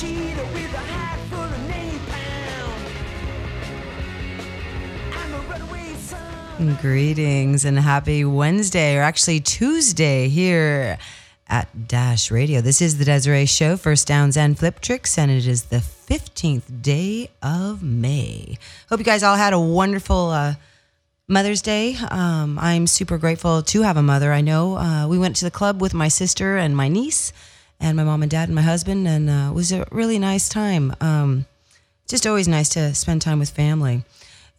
cheetah with a hat full of napalm. Greetings and happy Wednesday, or actually Tuesday, here at Dash Radio. This is the Desiree Show, First Downs and Flip Tricks, and it is the 15th day of May. Hope you guys all had a wonderful uh, Mother's Day. Um, I'm super grateful to have a mother. I know uh, we went to the club with my sister and my niece, and my mom and dad and my husband, and uh, it was a really nice time. Um, just always nice to spend time with family.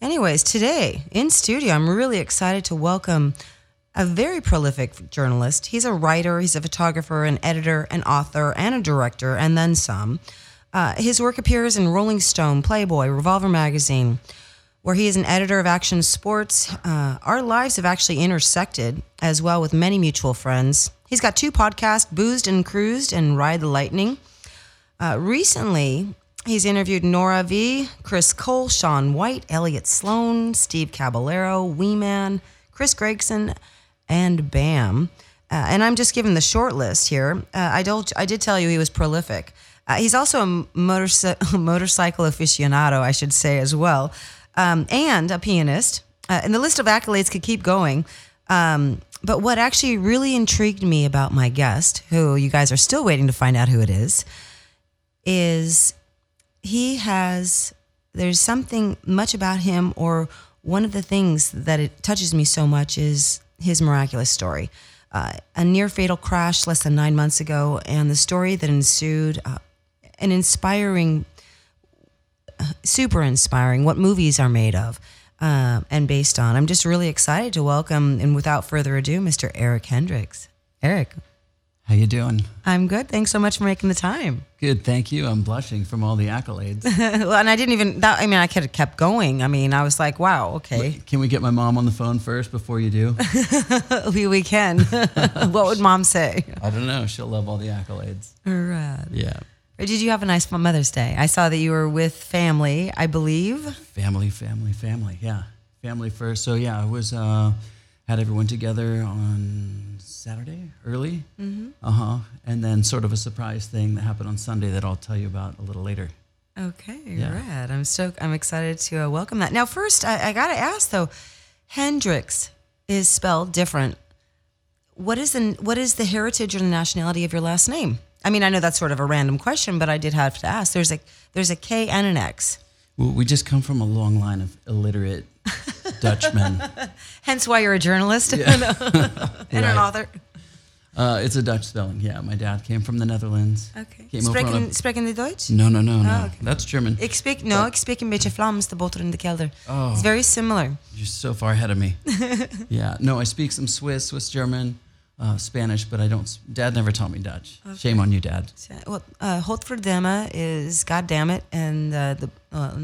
Anyways, today in studio, I'm really excited to welcome a very prolific journalist. He's a writer, he's a photographer, an editor, an author, and a director, and then some. Uh, his work appears in Rolling Stone, Playboy, Revolver Magazine, where he is an editor of Action Sports. Uh, our lives have actually intersected as well with many mutual friends. He's got two podcasts, Boozed and Cruised and Ride the Lightning. Uh, recently, he's interviewed Nora V, Chris Cole, Shaun White, Elliot Sloan, Steve Caballero, Wee Man, Chris Gregson, and Bam. Uh, and I'm just giving the short list here. Uh, I, don't, I did tell you he was prolific. Uh, he's also a motorci- motorcycle aficionado, I should say, as well, um, and a pianist. Uh, and the list of accolades could keep going. Um, but what actually really intrigued me about my guest, who you guys are still waiting to find out who it is, is he has there's something much about him or one of the things that it touches me so much is his miraculous story. Uh, a near fatal crash less than nine months ago and the story that ensued uh, an inspiring uh, super inspiring what movies are made of uh, and based on i'm just really excited to welcome and without further ado mr eric hendrikx eric How you doing? i'm good thanks so much for making the time Good, thank you. I'm blushing from all the accolades. well, and I didn't even. That, I mean, I could have kept going. I mean, I was like, "Wow, okay, Can we get my mom on the phone first before you do? we, we can." what would mom say? I don't know. She'll love all the accolades. Right. Yeah. Did you have a nice Mother's Day? I saw that you were with family, I believe. Family, family, family. Yeah. Family first. So yeah, I was uh had everyone together on Saturday early. Mm-hmm. Uh huh. And then sort of a surprise thing that happened on Sunday that I'll tell you about a little later. Okay, Yeah. rad. I'm so I'm excited to uh, welcome that. Now, first, I, I gotta ask though, Hendrikx is spelled different. What is the what is the heritage or the nationality of your last name? I mean, I know that's sort of a random question, but I did have to ask. There's a there's a K and an X. Well, we just come from a long line of illiterate Dutchmen. Hence why you're a journalist and, an author. Uh, it's a Dutch spelling. Yeah, my dad came from the Netherlands. Okay. Came over on Spreken, a- spreken die Duits? No, no, no, no. Oh, okay. That's German. Ik spreek, no, ik spreek een beetje Vlaams, de boter in de kelder. Oh. It's very similar. You're so far ahead of me. yeah. No, I speak some Swiss, Swiss German, uh, Spanish, but I don't. Dad never taught me Dutch. Shame on you, Dad. Well, uh, Godverdamme is God damn it, and uh, the uh,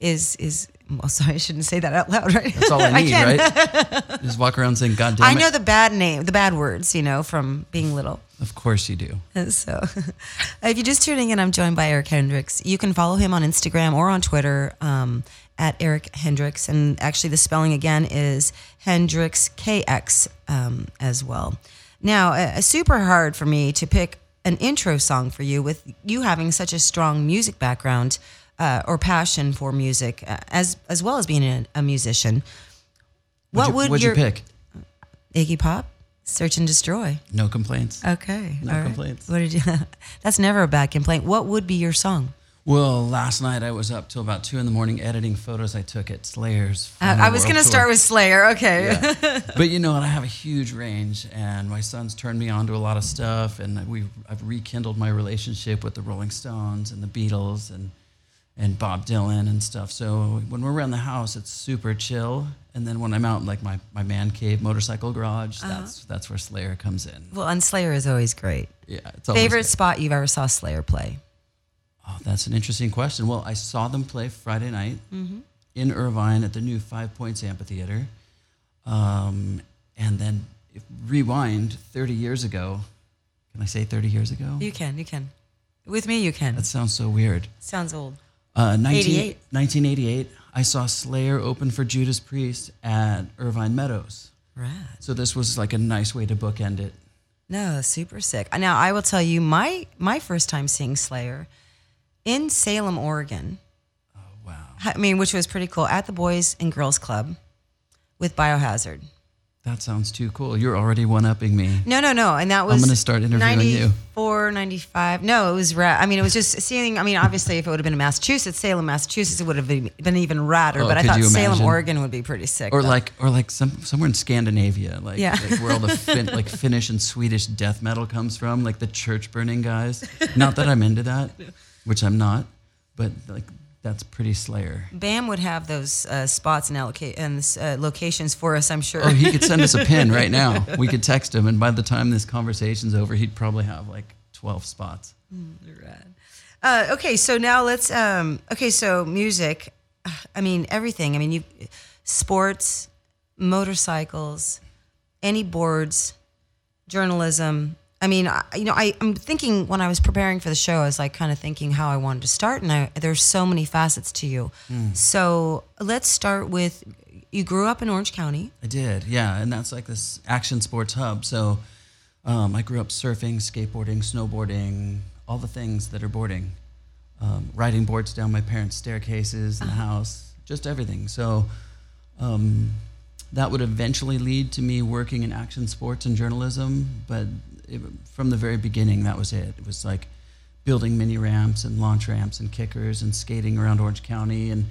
is is. Well, sorry, I shouldn't say that out loud, right? That's all I need, can. right? Just walk around saying "God damn I it." know the bad name, the bad words, you know, from being little. Of course you do. And So, if you're just tuning in, I'm joined by Eric Hendrikx. You can follow him on Instagram or on Twitter um, at Eric Hendrikx. And actually, the spelling again is Hendrikx KX um, as well. Now, uh, super hard for me to pick an intro song for you with you having such a strong music background uh, or passion for music, uh, as as well as being a, a musician. What What'd you, would your you pick? Iggy Pop? Search and Destroy. No complaints. Okay. No right. complaints. What did you? That's never a bad complaint. What would be your song? Well, last night I was up till about two in the morning editing photos I took at Slayer's. Uh, I was going to start with Slayer. Okay. Yeah. but you know what? I have a huge range, and my son's turned me on to a lot of stuff, and we I've rekindled my relationship with the Rolling Stones and the Beatles and and Bob Dylan and stuff. So when we're around the house, it's super chill, and then when I'm out in like my, my man cave motorcycle garage, Uh-huh. that's that's where Slayer comes in. well, and Slayer is always great. Yeah, it's Favorite good. spot you've ever saw Slayer play? Oh, that's an interesting question. Well, I saw them play Friday night Mm-hmm. in Irvine at the new Five Points Amphitheater. Um, and then if rewind 30 years ago. Can I say 30 years ago? You can. You can. With me, you can. That sounds so weird. Sounds old. Uh, 19, 1988, I saw Slayer open for Judas Priest at Irvine Meadows. Right. So this was like a nice way to bookend it. No, super sick. Now I will tell you my my first time seeing Slayer. In Salem, Oregon. Oh, wow. I mean, which was pretty cool at the Boys and Girls Club with Biohazard. That sounds too cool. You're already one upping me. No, no, no. And that was I'm gonna start interviewing you. 94, 95. No, it was rad. I mean, it was just seeing. I mean, obviously, if it would have been in Massachusetts, Salem, Massachusetts, it would have been, been even radder. Oh, but I thought Salem? Oregon would be pretty sick. Or though. like, or like some somewhere in Scandinavia, like, Yeah. like where all the fin, like Finnish and Swedish death metal comes from, like the church burning guys. Not that I'm into that, which I'm not, but like that's pretty Slayer. Bam would have those uh, spots and allocate and uh, locations for us. I'm sure. Or he could send us a pin right now. We could text him, and by the time this conversation's over, he'd probably have like 12 spots. Rad. Uh, okay, so now let's. Um, okay, so music. I mean everything. I mean you, sports, motorcycles, any boards, journalism. I mean, I, you know, I, I'm thinking when I was preparing for the show, I was like kind of thinking how I wanted to start, and I, there's so many facets to you. So let's start with you grew up in Orange County. I did, yeah, and that's like this action sports hub. So um, I grew up surfing, skateboarding, snowboarding, all the things that are boarding, um, riding boards down my parents' staircases in the house, just everything. So um, that would eventually lead to me working in action sports and journalism, but it, from the very beginning, that was it. It was like building mini ramps and launch ramps and kickers and skating around Orange County and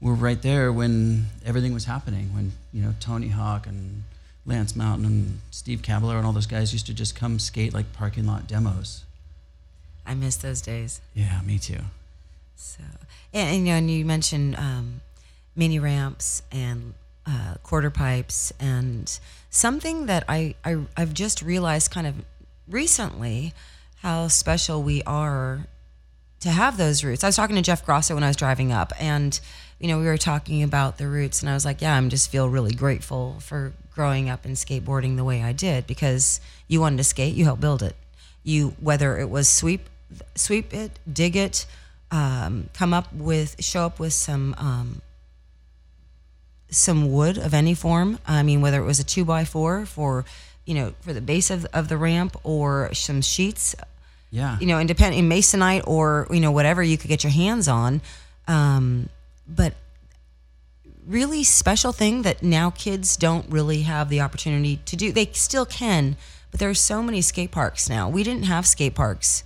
we're right there when everything was happening when you know Tony Hawk and Lance Mountain and Steve Caballero and all those guys used to just come skate like parking lot demos. I miss those days. Yeah, me too. So, and, and, you know, and you mentioned um, mini ramps and uh, quarter pipes, and something that I, I I've just realized kind of recently how special we are to have those roots. I was talking to Jeff Grosso when I was driving up, and you know, we were talking about the roots, and I was like, yeah, I'm just feel really grateful for growing up and skateboarding the way I did because you wanted to skate, you helped build it. You whether it was sweep, sweep it, dig it, um, come up with, show up with some. Um, some wood of any form. I mean, whether it was a two by four for, you know, for the base of, of the ramp or some sheets, Yeah. you know, independent in masonite or you know whatever you could get your hands on. Um, but really special thing that now kids don't really have the opportunity to do. They still can, but there are so many skate parks now. We didn't have skate parks,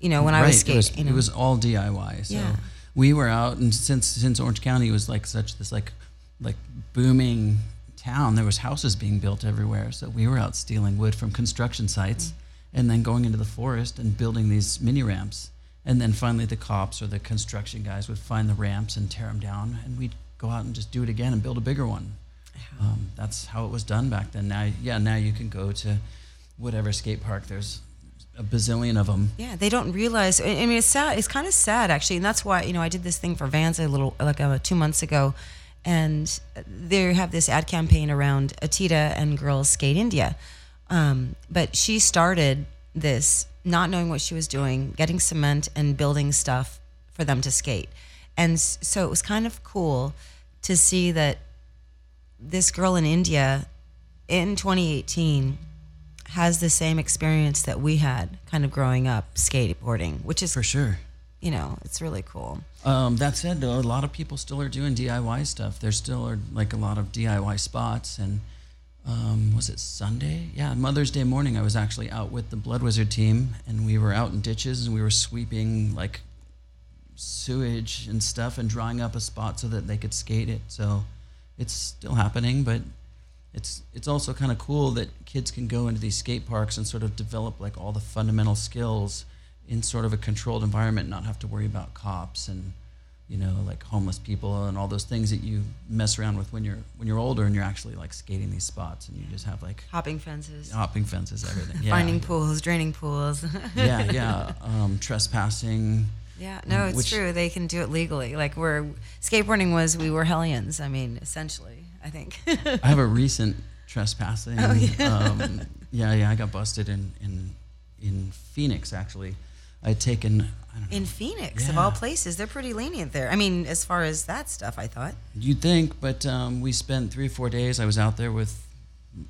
you know, when I was Right, skating. It was, you know. it was all DIY. So Yeah. we were out, and since since Orange County was like such this like like booming town, there was houses being built everywhere. So we were out stealing wood from construction sites, Mm. and then going into the forest and building these mini ramps. And then finally, the cops or the construction guys would find the ramps and tear them down, and we'd go out and just do it again and build a bigger one. Um, that's how it was done back then. Now, yeah, now you can go to whatever skate park. There's a bazillion of them. Yeah, they don't realize. I I mean, it's sad. It's kind of sad actually, and that's why you know I did this thing for Vans a little like uh, two months ago, and they have this ad campaign around Atita and Girls Skate India, um, but she started this not knowing what she was doing, getting cement and building stuff for them to skate, and so it was kind of cool to see that this girl in India in 2018 has the same experience that we had kind of growing up skateboarding, which is, For sure. You know, it's really cool. Um, that said, though, a lot of people still are doing DIY stuff. There still are like a lot of DIY spots. And um, was it Sunday? Yeah, Mother's Day morning, I was actually out with the Blood Wizard team, and we were out in ditches and we were sweeping like sewage and stuff and drawing up a spot so that they could skate it. So it's still happening, but it's it's also kind of cool that kids can go into these skate parks and sort of develop like all the fundamental skills in sort of a controlled environment, not have to worry about cops and you know like homeless people and all those things that you mess around with when you're when you're older and you're actually like skating these spots and you just have like Hopping fences, hopping fences, everything. Yeah. finding pools, draining pools. yeah, yeah. Um, trespassing. yeah, no, it's Which- true. They can do it legally. Like we're skateboarding was we were hellions. I mean, essentially, I think. I have a recent trespassing. Oh, yeah. Um, yeah, yeah. I got busted in in in Phoenix actually. I had taken. I don't know. in Phoenix, of all places, they're pretty lenient there. I mean, as far as that stuff, I thought. You'd think, but um, we spent three or four days. I was out there with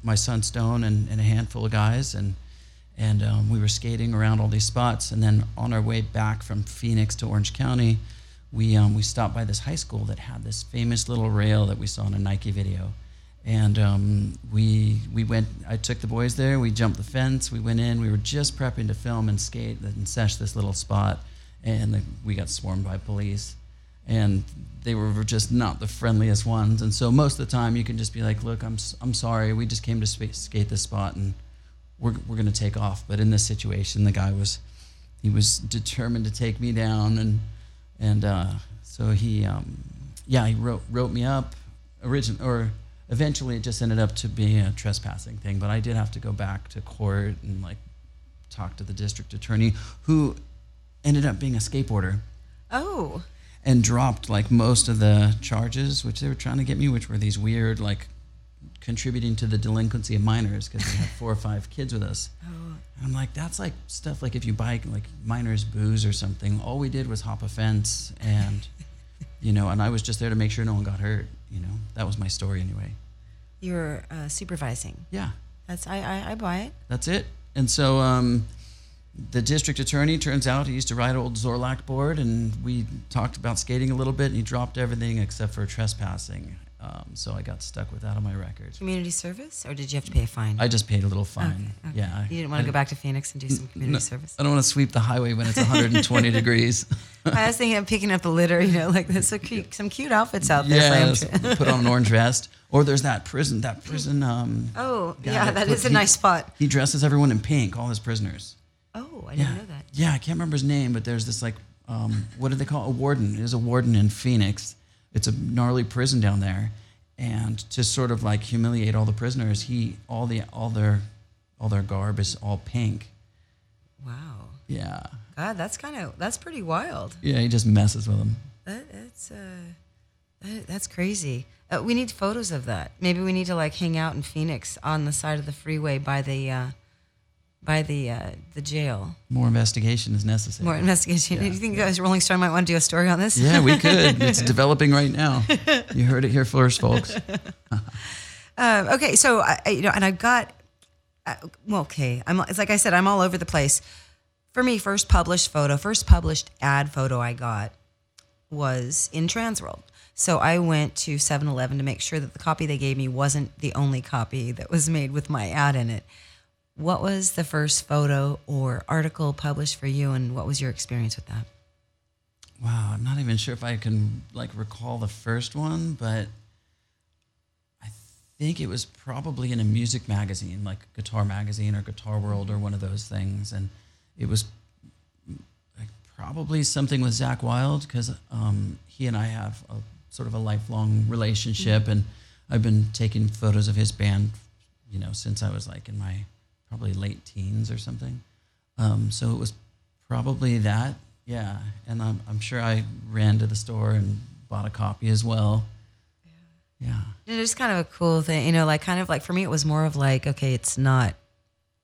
my son Stone and, and a handful of guys, and and um, we were skating around all these spots. And then on our way back from Phoenix to Orange County, we um, we stopped by this high school that had this famous little rail that we saw in a Nike video. And um, we we went. I took the boys there. We jumped the fence. We went in. We were just prepping to film and skate and sesh this little spot, and the, we got swarmed by police and they were just not the friendliest ones. And so most of the time, you can just be like, "Look, I'm I'm sorry. We just came to spa- skate this spot, and we're we're gonna take off." But in this situation, the guy was he was determined to take me down, and and uh, so he um, yeah he wrote wrote me up origin or eventually it just ended up to be a trespassing thing. But I did have to go back to court and like talk to the district attorney who ended up being a skateboarder Oh, and dropped like most of the charges which they were trying to get me, which were these weird like contributing to the delinquency of minors because we had four or five kids with us. Oh. And I'm like, that's like stuff like if you buy like minors booze or something. All we did was hop a fence and you know, and I was just there to make sure no one got hurt. You know, that was my story anyway. you were uh, supervising. Yeah. That's I, I I buy it. That's it. And so um, the district attorney turns out he used to ride old Zorlac board, and we talked about skating a little bit, and he dropped everything except for trespassing. Um, so I got stuck with that on my record. Community service, or did you have to pay a fine? I just paid a little fine. Okay, okay. Yeah. You didn't want to go back to Phoenix and do some community No, service. I don't want to sweep the highway when it's 120 degrees. I was thinking of picking up the litter. You know, like there's so cute, some cute outfits out there. yeah, for him to- s- put on an orange vest. Or there's that prison. That prison. Um, oh, yeah, that put- is a he- nice spot. He dresses everyone in pink, all his prisoners. Oh, I didn't know that. Yeah, I can't remember his name, but there's this like, um, what do they call it? a warden? There's a warden in Phoenix. It's a gnarly prison down there, and to sort of like humiliate all the prisoners, he all the all their all their garb is all pink. Wow, Yeah, God, that's kind of that's pretty wild. yeah, he just messes with them. That, that's uh, that, that's crazy. Uh, we need photos of that. Maybe we need to like hang out in Phoenix on the side of the freeway by the uh, by the uh, the jail. More investigation is necessary. More investigation. do you think guys Rolling Stone might want to do a story on this? yeah, we could. It's developing right now. You heard it here first, folks. Um, okay, so I, I- you know, and I've got, uh, well, okay, I'm it's like I said, I'm all over the place. For me, first published photo, first published ad photo I got was in Transworld. So I went to 7-Eleven to make sure that the copy they gave me wasn't the only copy that was made with my ad in it. What was the first photo or article published for you, and what was your experience with that? Wow, I'm not even sure if I can like recall the first one, but I think it was probably in a music magazine, like Guitar Magazine or Guitar World or one of those things, and it was like probably something with Zakk Wylde because um, he and I have a sort of a lifelong relationship, and I've been taking photos of his band, you know, since I was like in my probably late teens or something. Um, so it was probably that, yeah. And I'm, I'm sure I ran to the store and bought a copy as well. Yeah. It is kind of a cool thing, you know, like kind of like for me, it was more of like, okay, it's not,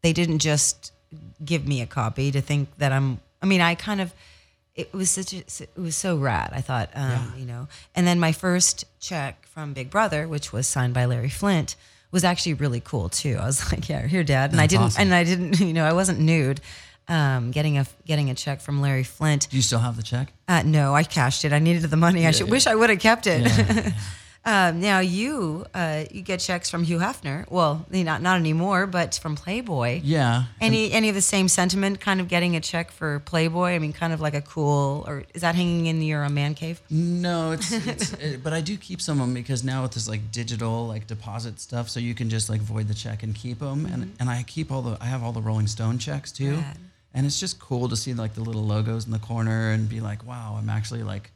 they didn't just give me a copy to think that I'm, I mean, I kind of, it was such a, it was so rad. I thought, um, Yeah. you know, and then my first check from Big Brother, which was signed by Larry Flynt, was actually really cool too. I was like, yeah, here, dad. And I didn't, awesome. and I didn't, you know, I wasn't nude. Um, getting a getting a check from Larry Flynt. Do you still have the check? Uh, no, I cashed it. I needed the money. I should yeah. wish I would have kept it. Yeah. Um, now you uh, you get checks from Hugh Hefner. Well, not not anymore, but from Playboy. yeah. Any any of the same sentiment? Kind of getting a check for Playboy. I mean, kind of like a cool. Or is that hanging in your uh, man cave? No, it's, it's it, but I do keep some of them because now with this like digital like deposit stuff, so you can just like void the check and keep them, and and I keep all the I have all the Rolling Stone checks too, Rad. and it's just cool to see like the little logos in the corner and be like, wow, I'm actually like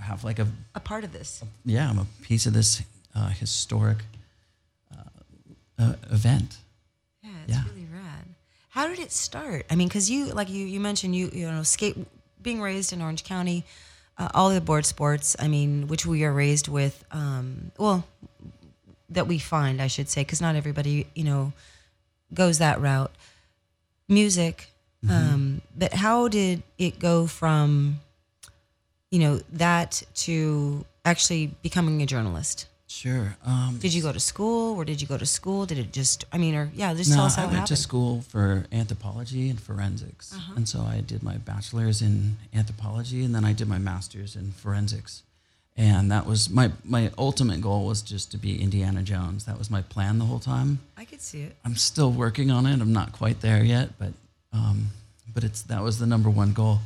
have like a A part of this. yeah, I'm a piece of this uh, historic uh, uh, event. Yeah, it's Yeah. really rad. How did it start? I mean, because you like you you mentioned you you know skate being raised in Orange County, uh, all the board sports. I mean, which we are raised with. Um, well, that we find, I should say, because not everybody you know goes that route. Music, um, but how did it go from, you know, that to actually becoming a journalist? Sure. Um, Did you go to school? Where did you go to school? Did it just? I mean, or yeah, just no, tell us how I it went happened. to school for anthropology and forensics, Uh-huh. and so I did my bachelor's in anthropology, and then I did my master's in forensics, and that was my my ultimate goal was just to be Indiana Jones. That was my plan the whole time. I could see it. I'm still working on it. I'm not quite there yet, but um, but it's that was the number one goal.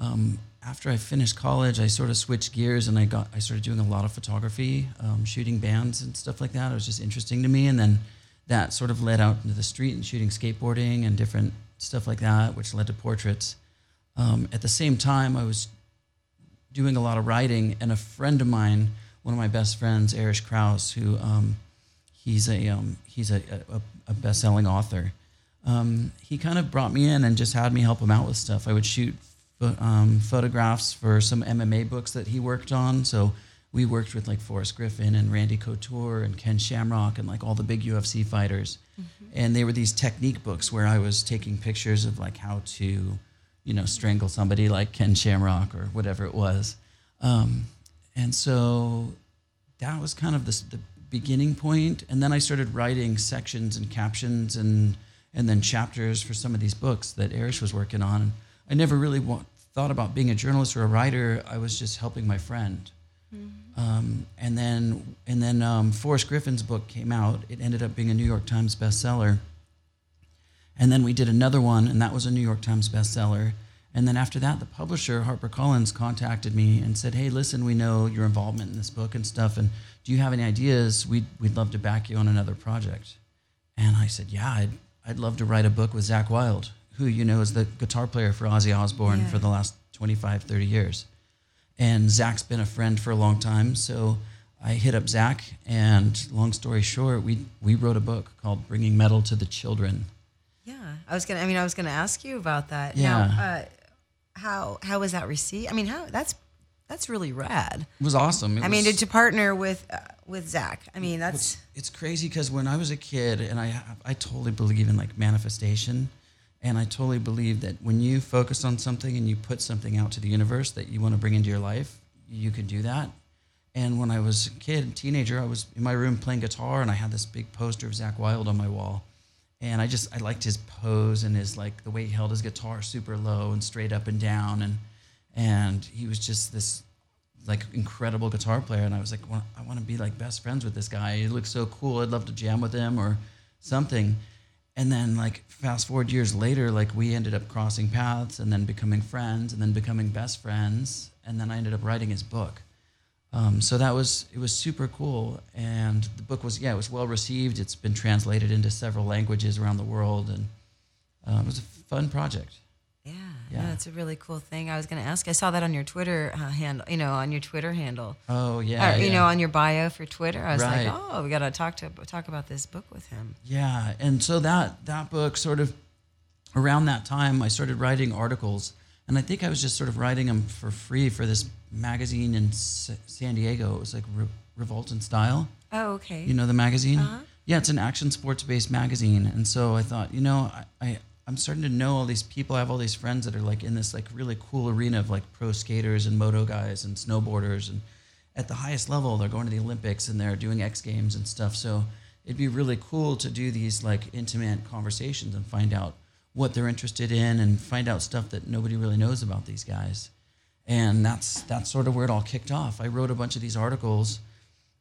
Um, after I finished college, I sort of switched gears and I got I started doing a lot of photography, um, shooting bands and stuff like that. It was just interesting to me, and then that sort of led out into the street and shooting skateboarding and different stuff like that, which led to portraits. Um, at the same time, I was doing a lot of writing, and a friend of mine, one of my best friends, Erich Krauss, who um, he's a um, he's a, a, a best-selling author. Um, he kind of brought me in and just had me help him out with stuff. I would shoot um, photographs for some MMA books that he worked on. So we worked with like Forrest Griffin and Randy Couture and Ken Shamrock and like all the big UFC fighters. And they were these technique books where I was taking pictures of like how to, you know, strangle somebody like Ken Shamrock or whatever it was. Um, and so that was kind of the, the beginning point. and then i started writing sections and captions and and then chapters for some of these books that Erich was working on and i never really wa- thought about being a journalist or a writer i was just helping my friend um, and then and then um, forrest griffin's book came out it ended up being a new york times bestseller and then we did another one, and that was a New York Times bestseller. And then after that, the publisher, HarperCollins, contacted me and said, Hey, listen, we know your involvement in this book and stuff. And do you have any ideas? We'd, we'd love to back you on another project. And I said, Yeah, I'd, I'd love to write a book with Zakk Wylde, who you know is the guitar player for Ozzy Osbourne Yeah. for the last 25, 30 years. And Zakk's been a friend for a long time. So I hit up Zakk, and long story short, we, we wrote a book called Bringing Metal to the Children. Yeah, I was gonna. I mean, I was gonna ask you about that. Yeah. Now, uh, how how was that received? I mean, how that's that's really rad. It was awesome. It I mean, was- to, to partner with uh, with Zakk. I mean, that's it's, it's crazy because when I was a kid, and I I totally believe in like manifestation, and I totally believe that when you focus on something and you put something out to the universe that you want to bring into your life, you can do that. And when I was a kid, teenager, I was in my room playing guitar, and I had this big poster of Zakk Wylde on my wall, and I just I liked his pose and his like the way he held his guitar super low and straight up and down, and and he was just this like incredible guitar player, and I was like, well, I want to be like best friends with this guy. He looks so cool. I'd love to jam with him or something. And then like fast forward years later, like we ended up crossing paths and then becoming friends and then becoming best friends. And then I ended up writing his book. Um, so that was it was super cool, and the book was yeah it was well received. It's been translated into several languages around the world, and uh, it was a fun project. Yeah, Yeah. No, it's a really cool thing. I was gonna ask. I saw that on your Twitter uh, handle. You know, on your Twitter handle. Oh yeah, or, you know, on your bio for Twitter. I was Right. like, oh, we gotta talk to talk about this book with him. Yeah, and so that that book sort of around that time I started writing articles, and I think I was just sort of writing them for free for this magazine in S- San Diego. It was like Re- Revolt in Style. Oh, okay. You know the magazine? Uh-huh. Yeah, it's an action sports based magazine, and so I thought, you know, I, I I'm starting to know all these people. I have all these friends that are like in this like really cool arena of like pro skaters and moto guys and snowboarders, and at the highest level, they're going to the Olympics and they're doing X Games and stuff. So it'd be really cool to do these like intimate conversations and find out what they're interested in and find out stuff that nobody really knows about these guys. And that's that's sort of where it all kicked off. I wrote a bunch of these articles,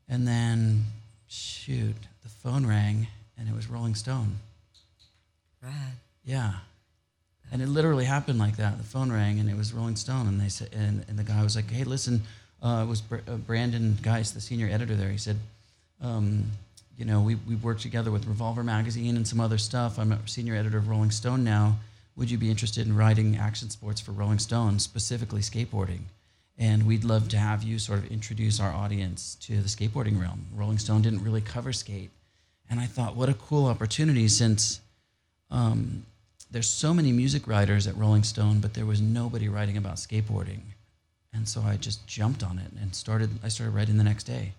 and then shoot, the phone rang and it was Rolling Stone. Rad. Yeah. And it literally happened like that. The phone rang and it was Rolling Stone, and they said, and, and the guy was like, "Hey, listen, uh, it was Br- uh, Brandon Geist, the senior editor there. He said, um, you know, we we worked together with Revolver magazine and some other stuff. I'm a senior editor of Rolling Stone now. Would you be interested in writing action sports for Rolling Stone, specifically skateboarding? And we'd love to have you sort of introduce our audience to the skateboarding realm. Rolling Stone didn't really cover skate, and I thought, what a cool opportunity since." um, there's so many music writers at Rolling Stone, but there was nobody writing about skateboarding, and so I just jumped on it and started. I started writing the next day.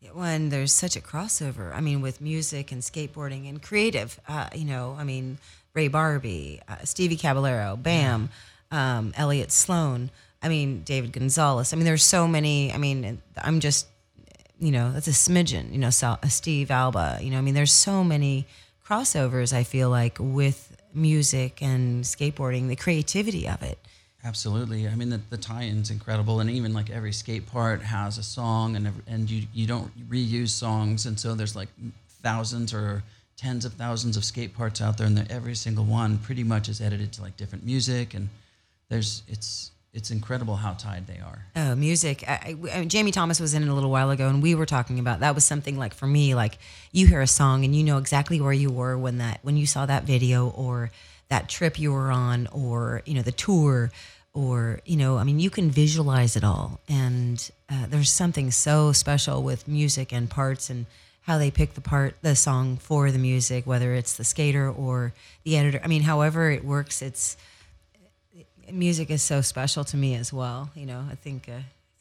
Yeah, when there's such a crossover, I mean, with music and skateboarding and creative, uh, you know, I mean, Ray Barbee, uh, Stevie Caballero, Bam, um, Elliot Sloan, I mean, David Gonzalez. I mean, there's so many. I mean, I'm just you know, that's a smidgen. You know, Sal, uh, Steve Alba. You know, I mean, there's so many crossovers. I feel like with music and skateboarding, the creativity of it. Absolutely. I mean, the, the tie-in's incredible, and even like every skate part has a song, and and you you don't reuse songs, and so there's like thousands or tens of thousands of skate parts out there, and every single one pretty much is edited to like different music, and there's it's it's incredible how tied they are. Oh, music. I, I, Jamie Thomas was in it a little while ago, and we were talking about that was something like for me, like you hear a song and you know exactly where you were when that when you saw that video or that trip you were on or you know the tour or you know I mean you can visualize it all, and uh, there's something so special with music and parts and how they pick the part the song for the music, whether it's the skater or the editor. I mean, however it works, it's music is so special to me as well. You know, I think uh,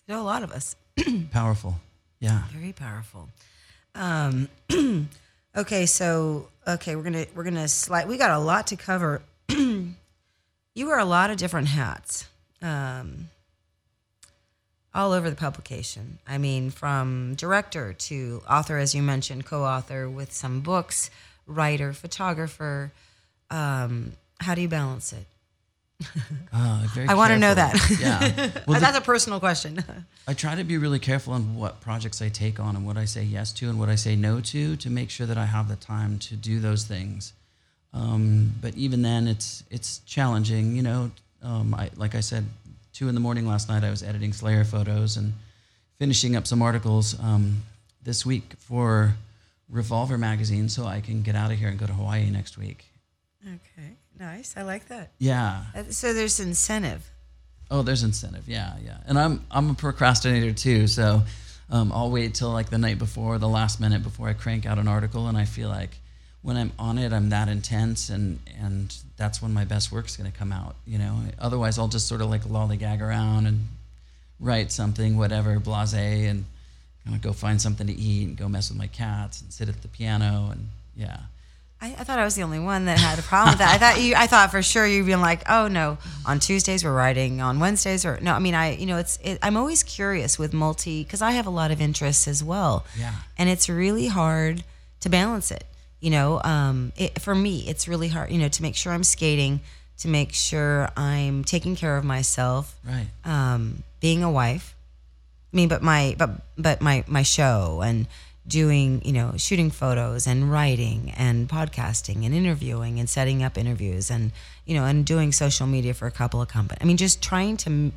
you know, a lot of us Powerful. Yeah. very powerful. Um, okay, so okay, we're gonna we're gonna slide. We got a lot to cover. you wear a lot of different hats, um, all over the publication. I mean, from director to author, as you mentioned, co-author with some books, writer, photographer. Um, how do you balance it? Very I want to know that. Yeah. Well, the- That's a personal question. I try to be really careful on what projects I take on and what I say yes to and what I say no to to make sure that I have the time to do those things. Um, but even then, it's it's challenging. You know, um, I, like I said, two in the morning last night, I was editing Slayer photos and finishing up some articles um, this week for Revolver magazine, so I can get out of here and go to Hawaii next week. okay, nice. I like that. Yeah. Uh, So there's incentive. Oh, there's incentive. Yeah, yeah. And I'm I'm a procrastinator too, so um, I'll wait till like the night before, the last minute before I crank out an article, and I feel like when I'm on it, I'm that intense, and and that's when my best work's to come out. You know, otherwise I'll just sort of like lollygag around and write something, whatever, blasé, and kind of go find something to eat and go mess with my cats and sit at the piano and yeah. I, I thought I was the only one that had a problem with that. I thought you. I thought for sure you'd been like, oh no, on Tuesdays we're writing, on Wednesdays or no. I mean, I you know, it's. It, I'm always curious with multi because I have a lot of interests as well. Yeah. And it's really hard to balance it. You know, um, it, for me, it's really hard. You know, to make sure I'm skating, to make sure I'm taking care of myself, Right. um, being a wife. I mean, but my but but my my show and doing you know shooting photos and writing and podcasting and interviewing and setting up interviews and you know and doing social media for a couple of companies. I mean, just trying to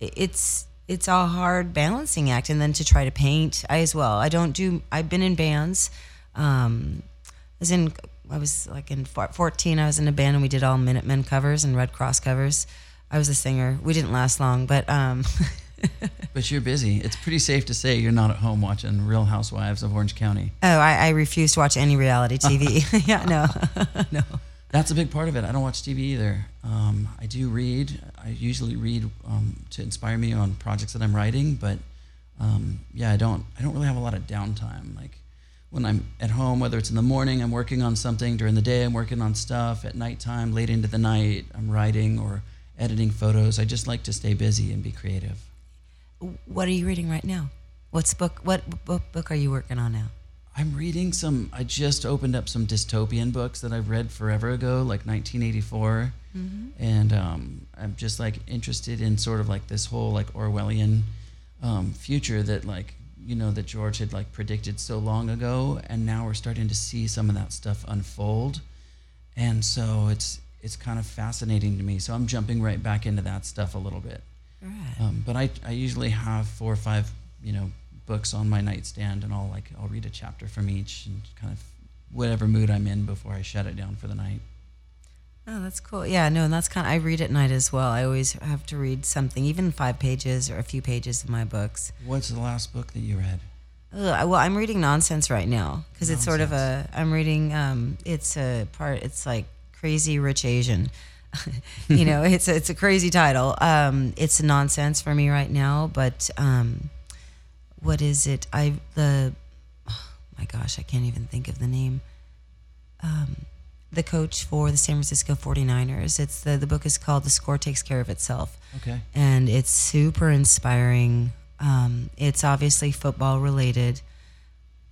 it's it's a hard balancing act, and then to try to paint I as well. I don't do. I've been in bands. Um, I was in. I was like in 14. I was in a band and we did all Minutemen covers and Red Cross covers. I was a singer. We didn't last long, but um, But you're busy. It's pretty safe to say you're not at home watching Real Housewives of Orange County. oh, I, I refuse to watch any reality TV. yeah, no, no. That's a big part of it. I don't watch TV either. Um, I do read. I usually read um, to inspire me on projects that I'm writing, but um, yeah, I don't. I don't really have a lot of downtime. Like when I'm at home, whether it's in the morning, I'm working on something. During the day, I'm working on stuff. At nighttime, late into the night, I'm writing or editing photos. I just like to stay busy and be creative. What are you reading right now? What's book? What book, book are you working on now? I'm reading some. I just opened up some dystopian books that I've read forever ago, like 1984, and um, I'm just like interested in sort of like this whole like Orwellian um, future that like you know that George had like predicted so long ago, and now we're starting to see some of that stuff unfold, and so it's it's kind of fascinating to me. So I'm jumping right back into that stuff a little bit. Right. Um, but I, I usually have four or five, you know, books on my nightstand, and I'll like I'll read a chapter from each, and kind of whatever mood I'm in before I shut it down for the night. Oh, that's cool. Yeah, no, and that's kind of, I read at night as well. I always have to read something, even five pages or a few pages of my books. What's the last book that you read? Ugh, well, I'm reading nonsense right now because it's sort of a. I'm reading. Um, it's a part. It's like Crazy Rich Asian. you know, it's a, it's a crazy title. Um, it's nonsense for me right now. But um, what is it? I the. Oh my gosh, I can't even think of the name. Um, the coach for the San Francisco 49ers. It's the the book is called The Score Takes Care of Itself Okay. and it's super inspiring. Um, it's obviously football related,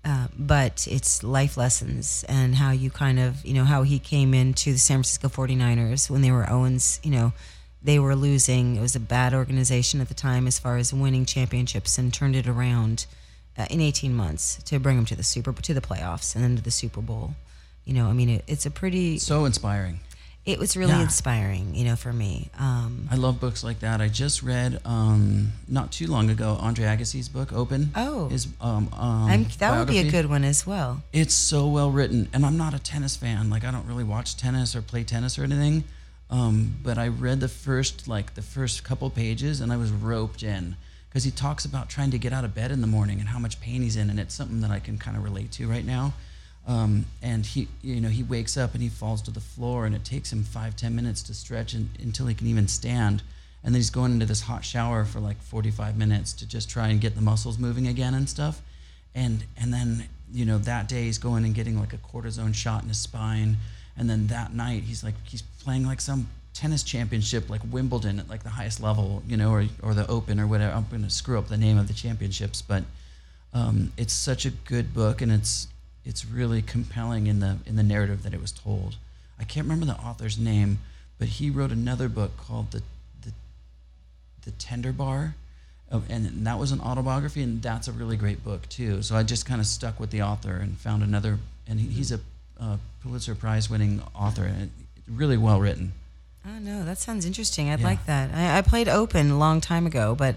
uh, but it's life lessons and how you kind of, you know, how he came into the San Francisco 49ers when they were Owens, you know, they were losing. It was a bad organization at the time as far as winning championships and turned it around uh, in 18 months to bring them to the Super to the playoffs and then to the Super Bowl. You know, I mean, it, it's a pretty. So inspiring. It was really Yeah. inspiring, you know, for me. Um, I love books like that. I just read um, not too long ago Andre Agassi's book, Open. Oh. his um, um, I'm, that would be a good one as well. It's so well written, and I'm not a tennis fan. Like I don't really watch tennis or play tennis or anything. Um, but I read the first like the first couple pages, and I was roped in because he talks about trying to get out of bed in the morning and how much pain he's in, and it's something that I can kind of relate to right now. Um, and he, you know, he wakes up and he falls to the floor, and it takes him five ten minutes to stretch until he can even stand. And then he's going into this hot shower for like 45 minutes to just try and get the muscles moving again and stuff. And and then you know that day he's going and getting like a cortisone shot in his spine. And then that night he's like he's playing like some tennis championship like Wimbledon at like the highest level you know or or the Open or whatever. I'm going to screw up the name of the championships but um, it's such a good book and it's it's really compelling in the in the narrative that it was told I can't remember the author's name but he wrote another book called the the the Tender Bar, oh, and that was an autobiography, and that's a really great book too. So I just kind of stuck with the author and found another, and he's a uh, Pulitzer Prize-winning author, and really well written. Oh no, that sounds interesting. I'd Yeah. like that. I, I played open a long time ago, but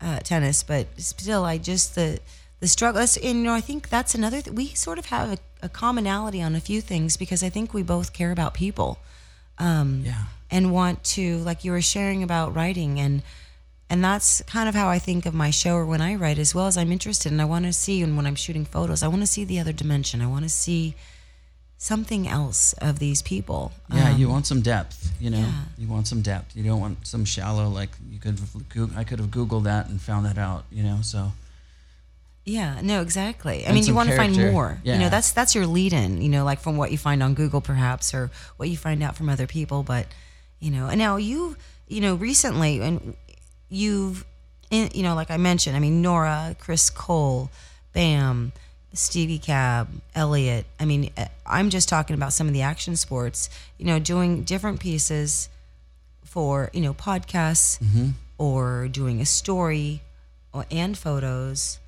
uh, tennis. But still, I just the the struggle. That's, and, you know, I think that's another. Th- we sort of have a, a commonality on a few things because I think we both care about people. Um, Yeah. and want to like you were sharing about writing and and that's kind of how I think of my show or when I write as well as I'm interested and I want to see and when I'm shooting photos I want to see the other dimension I want to see something else of these people Yeah, Um, you want some depth, you know. yeah. You want some depth. You don't want some shallow like you could. I could have googled that and found that out, you know. So Yeah, no, exactly. I And mean, you want to find character. more. You know, that's that's your lead in, you know, like from what you find on Google perhaps or what you find out from other people, but you know, and now you, you know, recently and you've you know, like I mentioned, I mean, Nora, Chris Cole, Bam, Stevie Cab, Elliot. I mean, eh, I'm just talking about some of the action sports, you know, doing different pieces for, you know, podcasts or doing a story or, and photos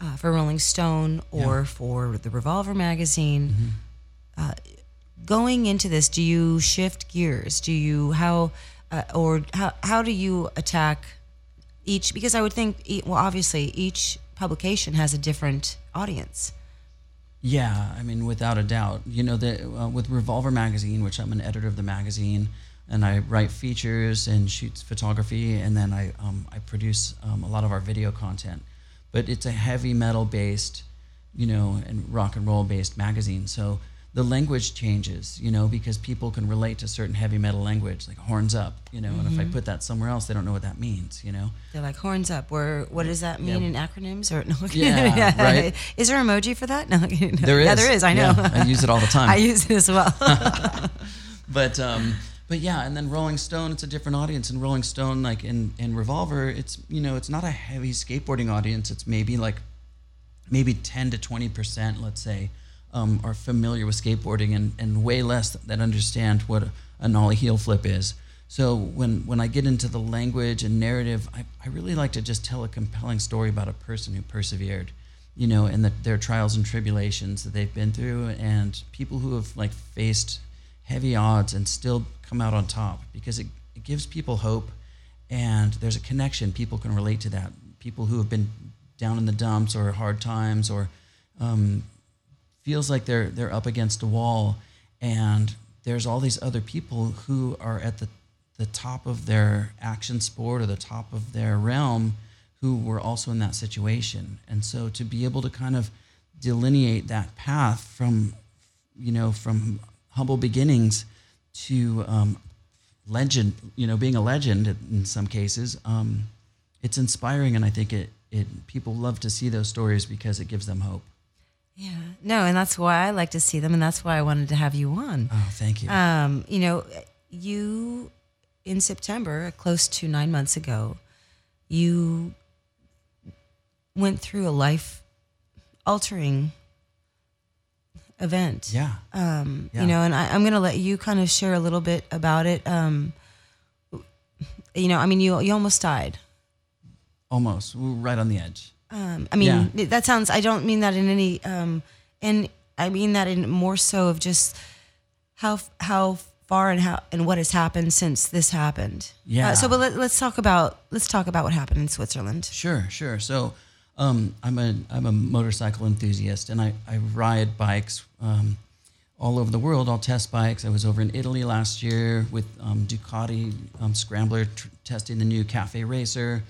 uh, for Rolling Stone or for the Revolver magazine. Uh, going into this, do you shift gears? Do you how uh, or how how do you attack each? Because I would think, well, obviously each publication has a different audience. Yeah, I mean, without a doubt. You know, the, uh, with Revolver Magazine, which I'm an editor of the magazine, and I write features and shoot photography, and then I um, I produce um, a lot of our video content. But it's a heavy metal based, you know, and rock and roll based magazine. So the language changes, you know, because people can relate to certain heavy metal language, like horns up, you know. And if I put that somewhere else, they don't know what that means, you know. They're like horns up. Where what does that mean Yeah. in acronyms or no? Yeah, right. Is there emoji for that? No, There is. Yeah, there is. I know. Yeah, I use it all the time. I use it as well. but um, but yeah, and then Rolling Stone, it's a different audience. And Rolling Stone, like in in Revolver, it's you know it's not a heavy skateboarding audience. It's maybe like maybe ten to twenty percent, let's say, um, are familiar with skateboarding, and and way less that understand what a, nollie heel flip is. So when when I get into the language and narrative, I, I really like to just tell a compelling story about a person who persevered you know, and the, their trials and tribulations that they've been through, and people who have like faced heavy odds and still come out on top because it, it gives people hope, and there's a connection. People can relate to that. People who have been down in the dumps or hard times or um, feels like they're they're up against a wall, and there's all these other people who are at the the top of their action sport or the top of their realm who were also in that situation. And so to be able to kind of delineate that path from, you know, from humble beginnings to um, legend, you know, being a legend in some cases, um, it's inspiring. And I think it, it, people love to see those stories because it gives them hope. yeah. No, and that's why I like to see them, and that's why I wanted to have you on. Oh, thank you. Um, you know, you in September, close to nine months ago, you went through a life altering event. Yeah. Um, Yeah. You know, and I, I'm going to let you kind of share a little bit about it. Um, you know, I mean, you you almost died. Almost. Were right on the edge. Um, I mean, that sounds. I don't mean that in any. Um, and I mean that in more so of just how how far and how and what has happened since this happened. Yeah. Uh, so, but let, let's talk about let's talk about what happened in Switzerland. Sure, sure. So, um, I'm a I'm a motorcycle enthusiast, and I I ride bikes um, all over the world. I'll test bikes. I was over in Italy last year with um, Ducati um, Scrambler tr- testing the new Cafe Racer.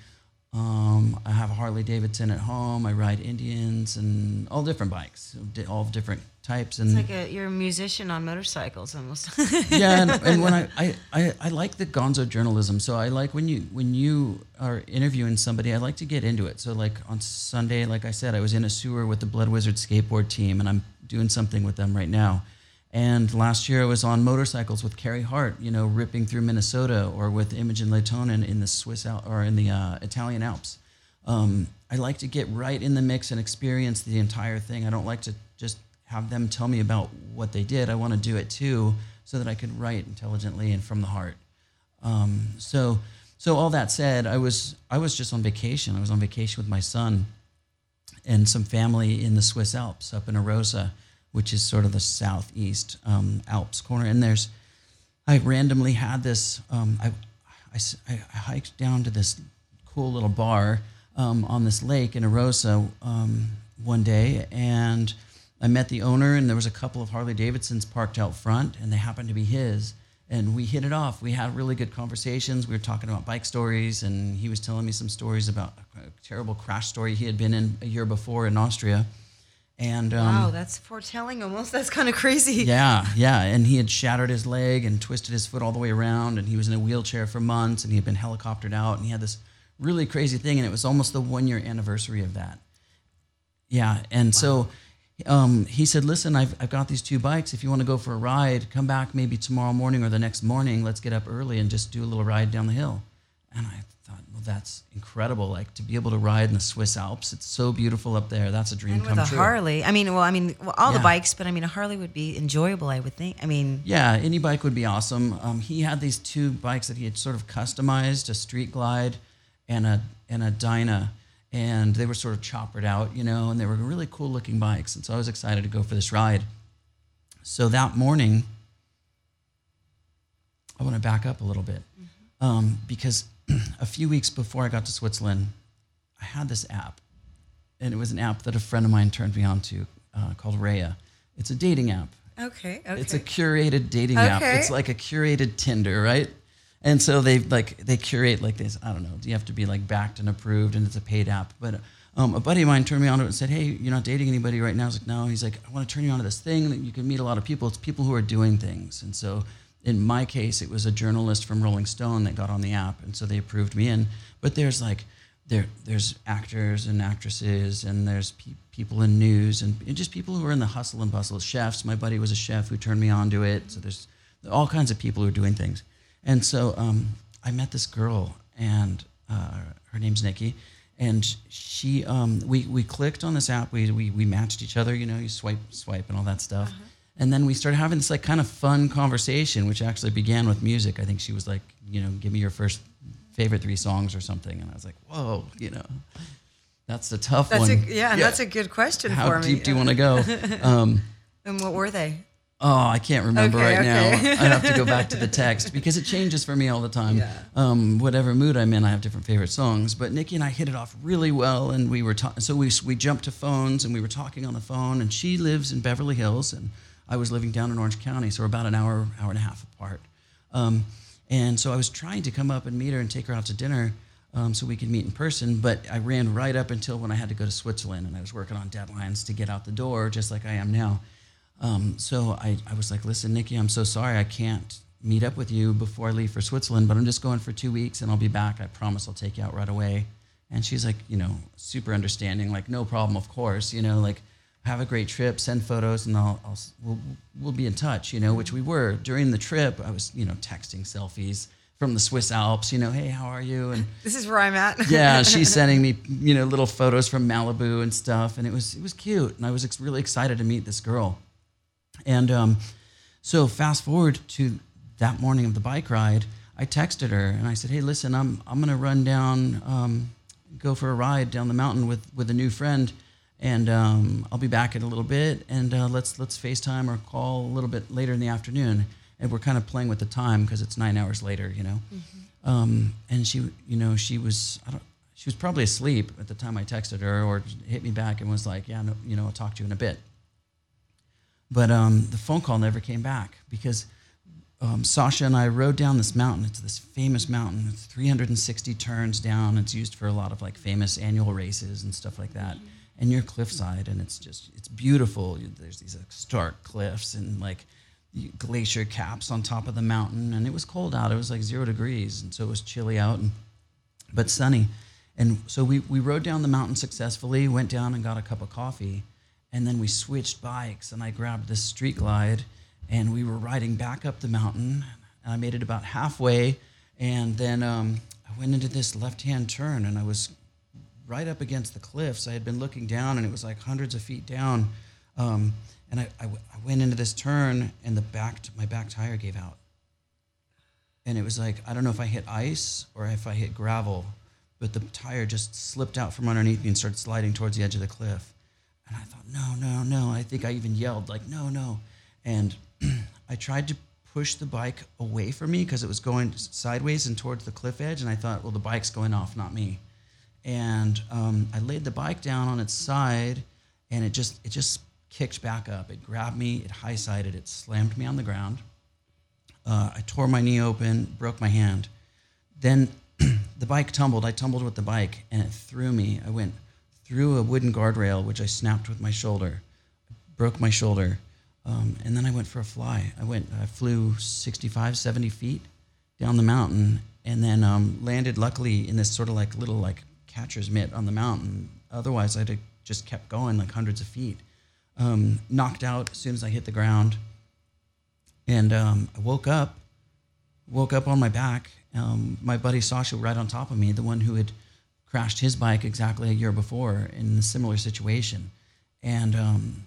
Um, I have a Harley Davidson at home. I ride Indians and all different bikes, all different types. And It's like a, you're a musician on motorcycles almost. yeah, and, and when I, I, I, I like the gonzo journalism. So I like when you when you are interviewing somebody, I like to get into it. So like on Sunday, like I said, I was in a sewer with the Blood Wizard skateboard team, and I'm doing something with them right now. And last year I was on motorcycles with Carey Hart, you know, ripping through Minnesota, or with Imogen Leitonen in the Swiss Al- or in the uh, Italian Alps. Um, I like to get right in the mix and experience the entire thing. I don't like to just have them tell me about what they did. I want to do it too, so that I could write intelligently and from the heart. Um, so, so all that said, I was I was just on vacation. I was on vacation with my son and some family in the Swiss Alps up in Arosa, which is sort of the southeast um, Alps corner. And there's, I randomly had this. Um, I, I- I hiked down to this cool little bar um, on this lake in Arosa um, one day, and I met the owner, and there was a couple of Harley Davidsons parked out front, and they happened to be his. And we hit it off. We had really good conversations. We were talking about bike stories, and he was telling me some stories about a terrible crash story he had been in a year before in Austria. And um, wow, that's foretelling almost. That's kind of crazy. yeah, yeah. And he had shattered his leg and twisted his foot all the way around, and he was in a wheelchair for months, and he had been helicoptered out, and he had this really crazy thing, and it was almost the one year anniversary of that. Yeah, and so um, he said, "Listen, I've I've got these two bikes. If you want to go for a ride, come back maybe tomorrow morning or the next morning. Let's get up early and just do a little ride down the hill." And I thought, well, that's incredible. Like to be able to ride in the Swiss Alps. It's so beautiful up there. That's a dream And with come a true. Harley, I mean, well, I mean, well, all the bikes, but I mean, a Harley would be enjoyable. I would think. I mean, Yeah, any bike would be awesome. Um, he had these two bikes that he had sort of customized: a Street Glide and a and a Dyna, and they were sort of choppered out, you know, and they were really cool looking bikes. And so I was excited to go for this ride. So that morning, I want to back up a little bit um, because a few weeks before I got to Switzerland, I had this app, and it was an app that a friend of mine turned me on to uh, called Raya. It's a dating app. okay, okay. It's a curated dating app. Okay. It's like a curated Tinder, right? And so they like they curate like this. I don't know. You have to be like backed and approved, and it's a paid app. But um, a buddy of mine turned me on to it and said, "Hey, you're not dating anybody right now." I was like, "No." He's like, "I want to turn you on to this thing that you can meet a lot of people. It's people who are doing things." And so in my case, it was a journalist from Rolling Stone that got on the app, and so they approved me in. But there's like there there's actors and actresses, and there's pe- people in news, and, and just people who are in the hustle and bustle. Chefs. My buddy was a chef who turned me on to it. So there's all kinds of people who are doing things. And so um, I met this girl, and uh, her name's Nikki, and she um, we we clicked on this app. We, we we matched each other. You know, you swipe swipe and all that stuff. And then we started having this like kind of fun conversation, which actually began with music. I think she was like, you know, give me your first favorite three songs or something, and I was like, whoa, you know, that's the tough that's one. a yeah, that's a good question How for me. How deep do you want to go? Um, And what were they? Oh, I can't remember Okay, right now. I'd have to go back to the text because it changes for me all the time. Yeah. Um, whatever mood I'm in, I have different favorite songs. But Nikki and I hit it off really well, and we were ta- so we we jumped to phones and we were talking on the phone. And she lives in Beverly Hills, and I was living down in Orange County, so we're about an hour hour and a half apart. Um, and so I was trying to come up and meet her and take her out to dinner. Um, so we could meet in person, but I ran right up until when I had to go to Switzerland, and I was working on deadlines to get out the door, just like I am now. Um, so I, I was like, listen, Nikki, I'm so sorry I can't meet up with you before I leave for Switzerland, but I'm just going for two weeks and I'll be back. I promise I'll take you out right away. And she's like, you know, super understanding, like, no problem, of course, you know, like, have a great trip, send photos, and I'll, I'll we'll, we'll be in touch, you know, which we were. During the trip, I was, you know, texting selfies, from the Swiss Alps. You know, hey, how are you? And This is where I'm at. yeah, she's sending me, you know, little photos from Malibu and stuff, and it was it was cute, and I was ex- really excited to meet this girl. And um, so fast forward to that morning of the bike ride, I texted her and I said, "Hey, listen, I'm I'm gonna run down, um, go for a ride down the mountain with with a new friend, and um, I'll be back in a little bit, and uh, let's let's FaceTime or call a little bit later in the afternoon." And we're kind of playing with the time because it's nine hours later, you know. Um, and she, you know, she was I don't. She was probably asleep at the time I texted her, or hit me back and was like, "Yeah, no, you know, I'll talk to you in a bit." But um, the phone call never came back because um, Sasha and I rode down this mountain. It's this famous mountain. It's 360 turns down. It's used for a lot of like famous annual races and stuff like that. And you're cliffside, and it's just it's beautiful. There's these like, stark cliffs and like glacier caps on top of the mountain. And it was cold out. It was like zero degrees, and so it was chilly out, and but sunny. And so we we rode down the mountain successfully. Went down and got a cup of coffee and then we switched bikes and i grabbed this street glide and we were riding back up the mountain. And i made it about halfway and then um, i went into this left hand turn and i was right up against the cliffs. I had been looking down and it was like hundreds of feet down. Um, and I, I, I went into this turn and the back my back tire gave out. And it was like i don't know if i hit ice or if i hit gravel but the tire just slipped out from underneath me and started sliding towards the edge of the cliff and I thought, no, no, no. I think I even yelled, like, no, no. And I tried to push the bike away from me because it was going sideways and towards the cliff edge. And I thought, well, the bike's going off, not me. And um, I laid the bike down on its side, and it just it just kicked back up. It grabbed me, it high sided, it slammed me on the ground. Uh, I tore my knee open, broke my hand. Then the bike tumbled. I tumbled with the bike, and it threw me. I went through a wooden guardrail, which I snapped with my shoulder, broke my shoulder, um, and then I went for a fly. I went, I flew 65, 70 feet down the mountain, and then um, landed luckily in this sort of like little like catcher's mitt on the mountain. Otherwise, I'd have just kept going like hundreds of feet. Um, knocked out as soon as I hit the ground, and um, I woke up. Woke up on my back. Um, my buddy Sasha right on top of me, the one who had crashed his bike exactly a year before in a similar situation. And um,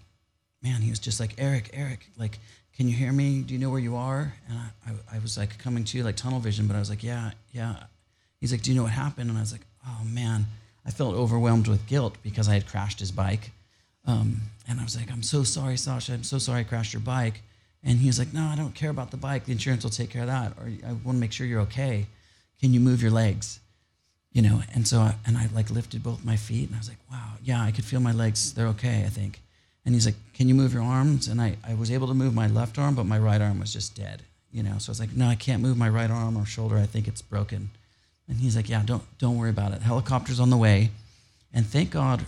man, he was just like, Eric, Eric, like, can you hear me? Do you know where you are? And I, I, I was like coming to you like tunnel vision, but I was like, yeah, yeah. He's like, do you know what happened? And I was like, oh man, I felt overwhelmed with guilt because I had crashed his bike. Um, and I was like, I'm so sorry, Sasha. I'm so sorry I crashed your bike. And he was like, no, I don't care about the bike. The insurance will take care of that. Or I want to make sure you're okay. Can you move your legs? You know and so I, and i like lifted both my feet and i was like wow yeah i could feel my legs they're okay i think. And he's like can you move your arms? And i, I was able to move my left arm but my right arm was just dead you know? So i was like no i can't move my right arm or shoulder i think it's broken. And he's like yeah don't don't worry about it helicopter's on the way. And thank god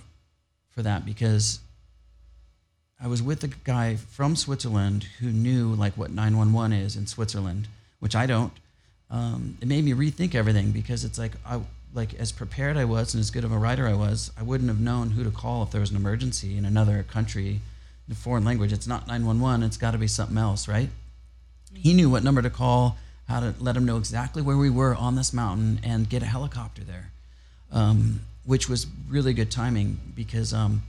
for that because i was with a guy from switzerland who knew like what 911 is in switzerland which i don't. Um, it made me rethink everything because it's like I like as prepared I was and as good of a writer I was, I wouldn't have known who to call if there was an emergency in another country, in a foreign language. It's not 911. It's got to be something else, right? He knew what number to call, how to let him know exactly where we were on this mountain and get a helicopter there, um, which was really good timing because um,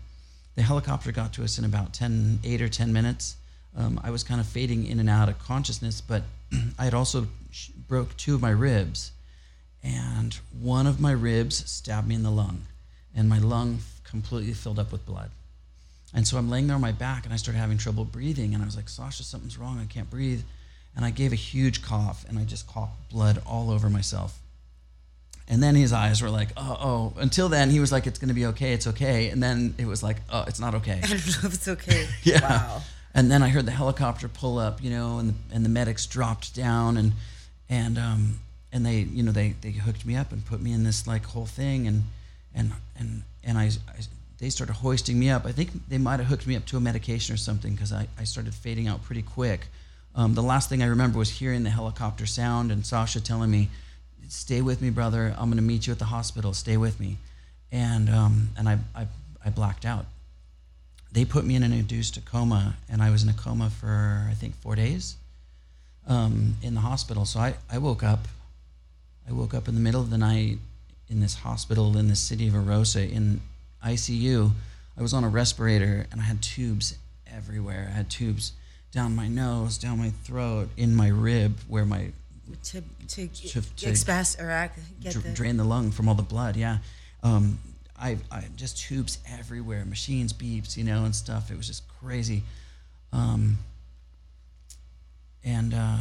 the helicopter got to us in about 10, 8 or 10 minutes. Um, I was kind of fading in and out of consciousness, but I had also broke two of my ribs, and one of my ribs stabbed me in the lung, and my lung completely filled up with blood. And so I'm laying there on my back, and I started having trouble breathing, and I was like, Sasha, something's wrong. I can't breathe. And I gave a huge cough, and I just coughed blood all over myself. And then his eyes were like, oh, oh. Until then, he was like, it's going to be okay, it's okay. And then it was like, oh, it's not okay. I don't know if it's okay. Yeah. Wow. And then I heard the helicopter pull up, you know, and the, and the medics dropped down and and um and they you know they they hooked me up and put me in this like whole thing and and and and I, I they started hoisting me up. I think they might have hooked me up to a medication or something because I, I started fading out pretty quick. Um, the last thing I remember was hearing the helicopter sound and Sasha telling me, "Stay with me, brother. I'm going to meet you at the hospital. Stay with me." And um, and I, I I blacked out they put me in an induced coma, and I was in a coma for I think four days um, in the hospital. So I, I woke up woke up in the middle of the night in this hospital in the city of Arosa in ICU. I was on a respirator and I had tubes everywhere. I had tubes down my nose, down my throat, in my rib, where my To to, To- to- express or get the drain the lung from all the blood. Yeah, um, I, I just tubes everywhere, machines, beeps, you know, and stuff. It was just crazy. Um, and uh,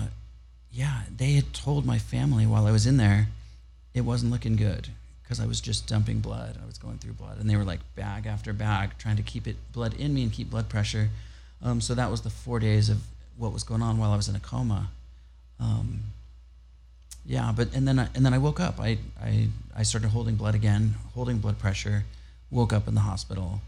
yeah, they had told my family while I was in there, it wasn't looking good because I was just dumping blood. I was going through blood, and they were like bag after bag trying to keep it blood in me and keep blood pressure. Um, so that was the four days of what was going on while I was in a coma. Um, yeah, but and then I, and then I woke up. I, I I started holding blood again, holding blood pressure. Woke up in the hospital,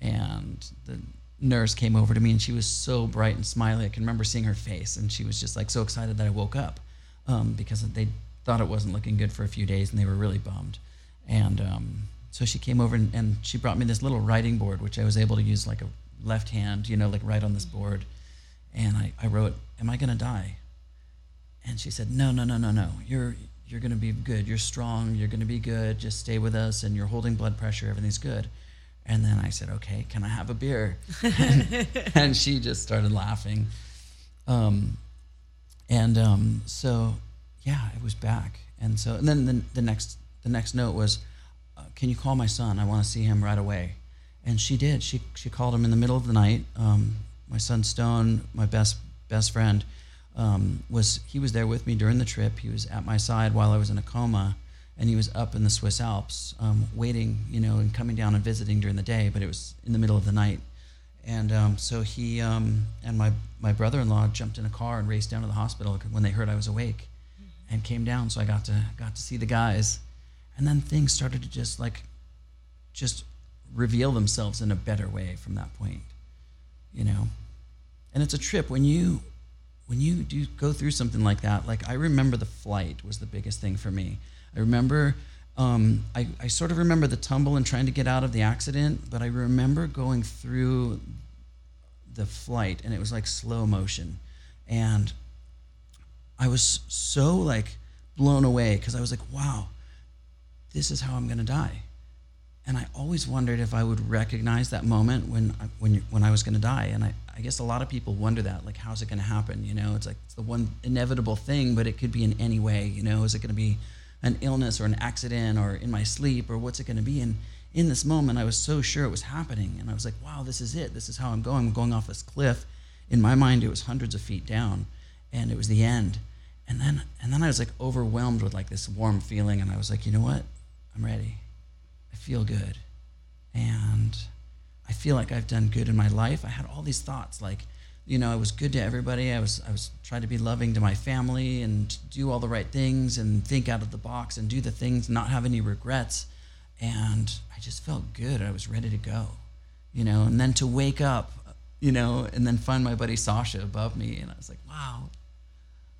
and the nurse came over to me, and she was so bright and smiley. I can remember seeing her face, and she was just like so excited that I woke up, um, because they thought it wasn't looking good for a few days, and they were really bummed. And um, so she came over and, and she brought me this little writing board, which I was able to use like a left hand, you know, like write on this board. And I, I wrote, "Am I gonna die?" And she said, "No, no, no, no, no. You're you're going to be good. You're strong. You're going to be good. Just stay with us and you're holding blood pressure. Everything's good." And then I said, "Okay, can I have a beer?" and, and she just started laughing. Um, and um, so yeah, it was back. And so and then the, the next the next note was, uh, "Can you call my son? I want to see him right away." And she did. She she called him in the middle of the night. Um, my son Stone, my best best friend, um, was he was there with me during the trip. He was at my side while I was in a coma, and he was up in the Swiss Alps, um, waiting, you know, and coming down and visiting during the day. But it was in the middle of the night, and um, so he um, and my my brother-in-law jumped in a car and raced down to the hospital when they heard I was awake, and came down. So I got to got to see the guys, and then things started to just like, just reveal themselves in a better way from that point, you know. And it's a trip when you when you do go through something like that, like I remember the flight was the biggest thing for me. I remember, um, I, I sort of remember the tumble and trying to get out of the accident, but I remember going through the flight and it was like slow motion. And I was so like blown away because I was like, wow, this is how I'm going to die. And I always wondered if I would recognize that moment when I, when when I was going to die. And I, I guess a lot of people wonder that, like, how's it going to happen? You know, it's like it's the one inevitable thing, but it could be in any way. You know, is it going to be an illness or an accident or in my sleep or what's it going to be? And in this moment, I was so sure it was happening, and I was like, wow, this is it. This is how I'm going. I'm going off this cliff. In my mind, it was hundreds of feet down, and it was the end. And then and then I was like overwhelmed with like this warm feeling, and I was like, you know what? I'm ready. I feel good. And I feel like I've done good in my life. I had all these thoughts like, you know, I was good to everybody. I was I was trying to be loving to my family and do all the right things and think out of the box and do the things, not have any regrets. And I just felt good. I was ready to go. You know, and then to wake up, you know, and then find my buddy Sasha above me and I was like, wow,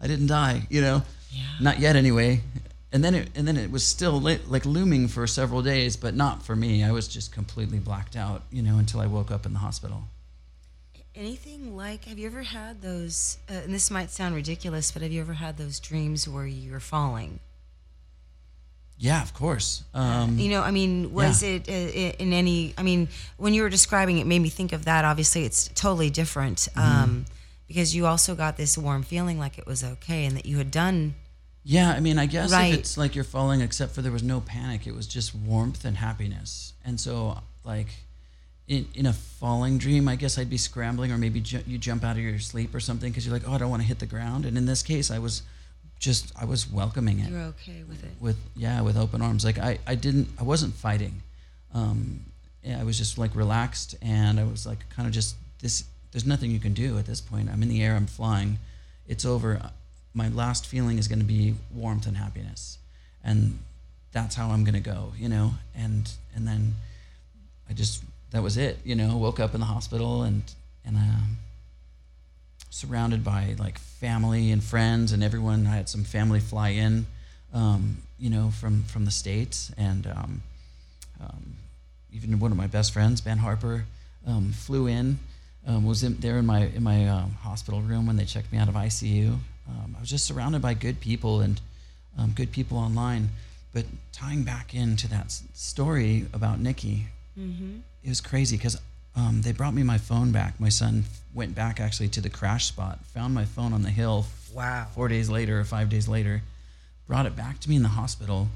I didn't die, you know. Yeah. Not yet anyway. And then it and then it was still li- like looming for several days, but not for me. I was just completely blacked out, you know, until I woke up in the hospital. Anything like, have you ever had those, uh, and this might sound ridiculous, but have you ever had those dreams where you're falling? Yeah, of course. Um, You know, I mean, was Yeah. it uh, in any, I mean, when you were describing it, made me think of that. Obviously, it's totally different Mm-hmm. um, because you also got this warm feeling like it was okay and that you had done. Yeah, I mean, I guess Right. if it's like you're falling, except for there was no panic, it was just warmth and happiness. And so, like, in, in a falling dream, I guess I'd be scrambling, or maybe ju- you jump out of your sleep or something because you're like, oh, I don't want to hit the ground. And in this case, I was just, I was welcoming it You're okay with it. with, yeah, with open arms. Like, I, I didn't, I wasn't fighting. Um, yeah, I was just like relaxed, and I was like, kind of just this. There's nothing you can do at this point. I'm in the air. I'm flying. It's over. My last feeling is going to be warmth and happiness, and that's how I'm going to go. You know, and and then I just that was it. You know, woke up in the hospital and and um, surrounded by like family and friends and everyone. I had some family fly in, um, you know, from from the states, and um, um, even one of my best friends, Ben Harper, um, flew in. Um, was in, there in my in my hospital room when they checked me out of ICU. I was just surrounded by good people, and good people online. But tying back into that story about Nikki, it was crazy because um, they brought me my phone back. My son went back actually to the crash spot, found my phone on the hill. Wow. Four days later or five days later, brought it back to me in the hospital.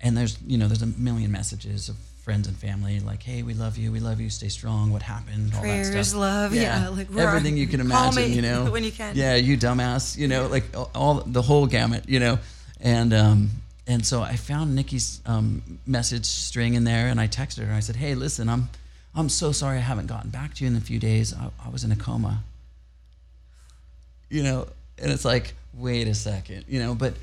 And there's you know there's a million messages of friends and family like, hey, we love you, we love you, stay strong. What happened? All that Prayers, stuff. love, yeah, like, everything you can you? Call imagine. me You know when you can. Yeah, you dumbass. You know, like all- all the whole gamut. You know, and um, and so I found Nikki's um, message string in there, and I texted her. and I said, "Hey, listen, I'm I'm so sorry I haven't gotten back to you in a few days. I, I was in a coma." You know, and it's like, wait a second, you know, but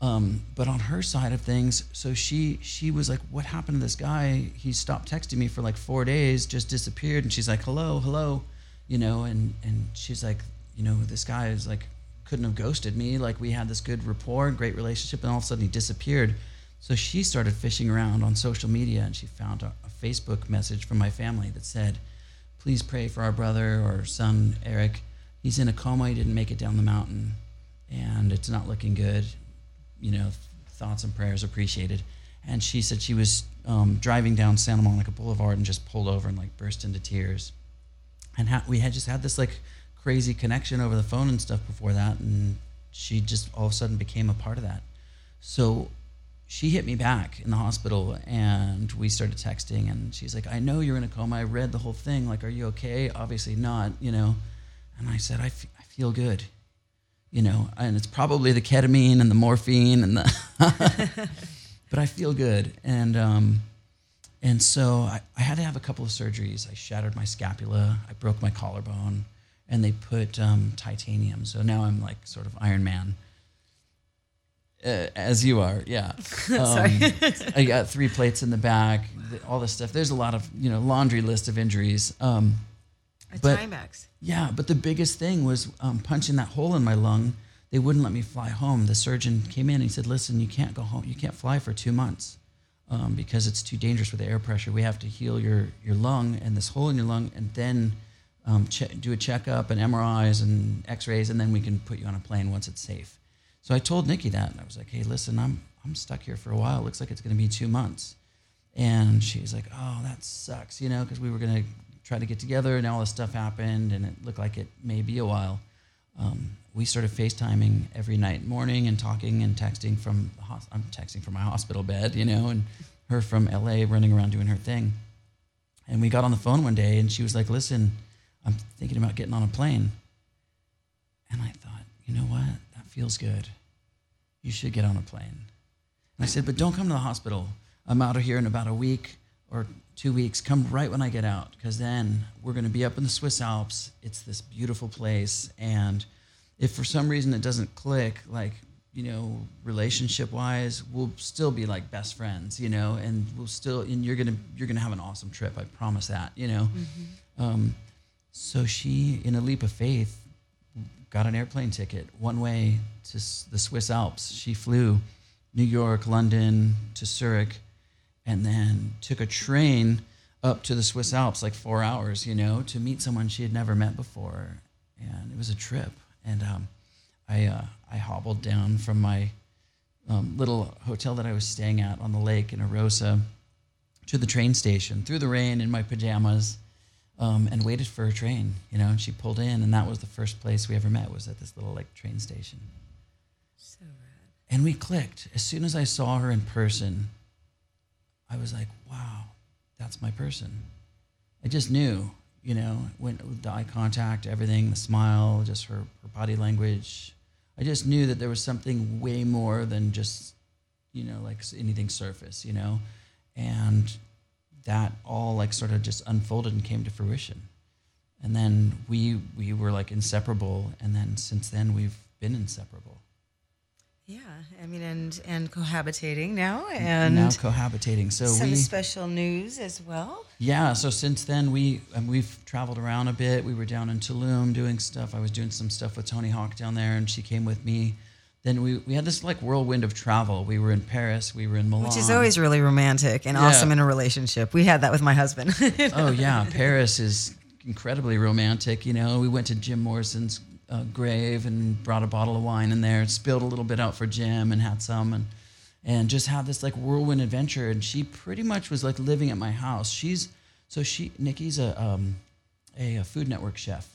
um, but on her side of things, so she she was like, "What happened to this guy? He stopped texting me for like four days, just disappeared." And she's like, "Hello, hello," you know, and and she's like, you know, this guy is like couldn't have ghosted me. Like we had this good rapport, great relationship, and all of a sudden he disappeared. So she started fishing around on social media, and she found a, a Facebook message from my family that said, "Please pray for our brother or son Eric. He's in a coma. He didn't make it down the mountain, and it's not looking good." you know, thoughts and prayers appreciated. And she said she was um, driving down Santa Monica Boulevard and just pulled over and like burst into tears. And ha- we had just had this like crazy connection over the phone and stuff before that, and she just all of a sudden became a part of that. So she hit me back in the hospital and we started texting and she's like i know you're in a coma. I read the whole thing. Like are you okay? Obviously not you know. And i said I, f- I feel good you know and it's probably the ketamine and the morphine and the but i feel good. And um and so I, I had to have a couple of surgeries. I shattered my scapula. I broke my collarbone and they put um, titanium so now i'm like sort of iron man uh, as you are, yeah. Um, I got three plates in the back, th- all this stuff. There's a lot of you know laundry list of injuries. Um, A but- Timex. yeah, but the biggest thing was um, punching that hole in my lung. They wouldn't let me fly home. The surgeon came in and he said, "Listen, you can't go home. You can't fly for two months um, because it's too dangerous with the air pressure. We have to heal your your lung and this hole in your lung, and then um, che- do a checkup and MRIs and X-rays, and then we can put you on a plane once it's safe." So I told Nikki that, and I was like, "Hey, listen, I'm I'm stuck here for a while. It looks like it's going to be two months." And she's like, "Oh, that sucks," you know, because we were gonna try to get together, and all this stuff happened, and it looked like it may be a while. Um, we started FaceTiming every night, and morning, and talking and texting from the hos- I'm texting from my hospital bed, you know, and her from LA running around doing her thing. And we got on the phone one day, and she was like, "Listen, I'm thinking about getting on a plane." And I thought, you know what? That feels good. You should get on a plane. And I said, but don't come to the hospital. I'm out of here in about a week or two weeks. Come right when I get out, because then we're going to be up in the Swiss Alps. It's this beautiful place. And if for some reason it doesn't click, like, you know, relationship wise, we'll still be like best friends, you know, and we'll still, and you're going to, you're going to have an awesome trip. I promise that, you know. Um, so she, in a leap of faith, got an airplane ticket one way to the Swiss Alps. She flew New York, London to Zurich, and then took a train up to the Swiss Alps, like four hours, you know, to meet someone she had never met before. And it was a trip. And um, I, uh, I hobbled down from my um, little hotel that I was staying at on the lake in Arosa to the train station through the rain in my pajamas um, and waited for her train, you know, and she pulled in and that was the first place we ever met was at this little like train station. So rad. And we clicked. As soon as I saw her in person, I was like, wow, that's my person. I just knew, you know, when the eye contact, everything, the smile, just her, her body language. I just knew that there was something way more than just, you know, like anything surface, you know? And that all like sort of just unfolded and came to fruition. And then we we were like inseparable and then since then we've been inseparable. Yeah, I mean, and and cohabitating now, and now cohabitating. So some we, special news as well. yeah. So since then, we um, we've traveled around a bit. We were down in Tulum doing stuff. I was doing some stuff with Tony Hawk down there, and she came with me. Then we we had this like whirlwind of travel. We were in Paris. We were in Milan. Which is always really romantic and Yeah. awesome in a relationship. We had that with my husband. oh yeah, Paris is incredibly romantic. You know, we went to Jim Morrison's uh, grave and brought a bottle of wine in there, spilled a little bit out for Jim and had some and and just had this like whirlwind adventure. And she pretty much was like living at my house. She's so she Nikki's a um, a, a Food Network chef,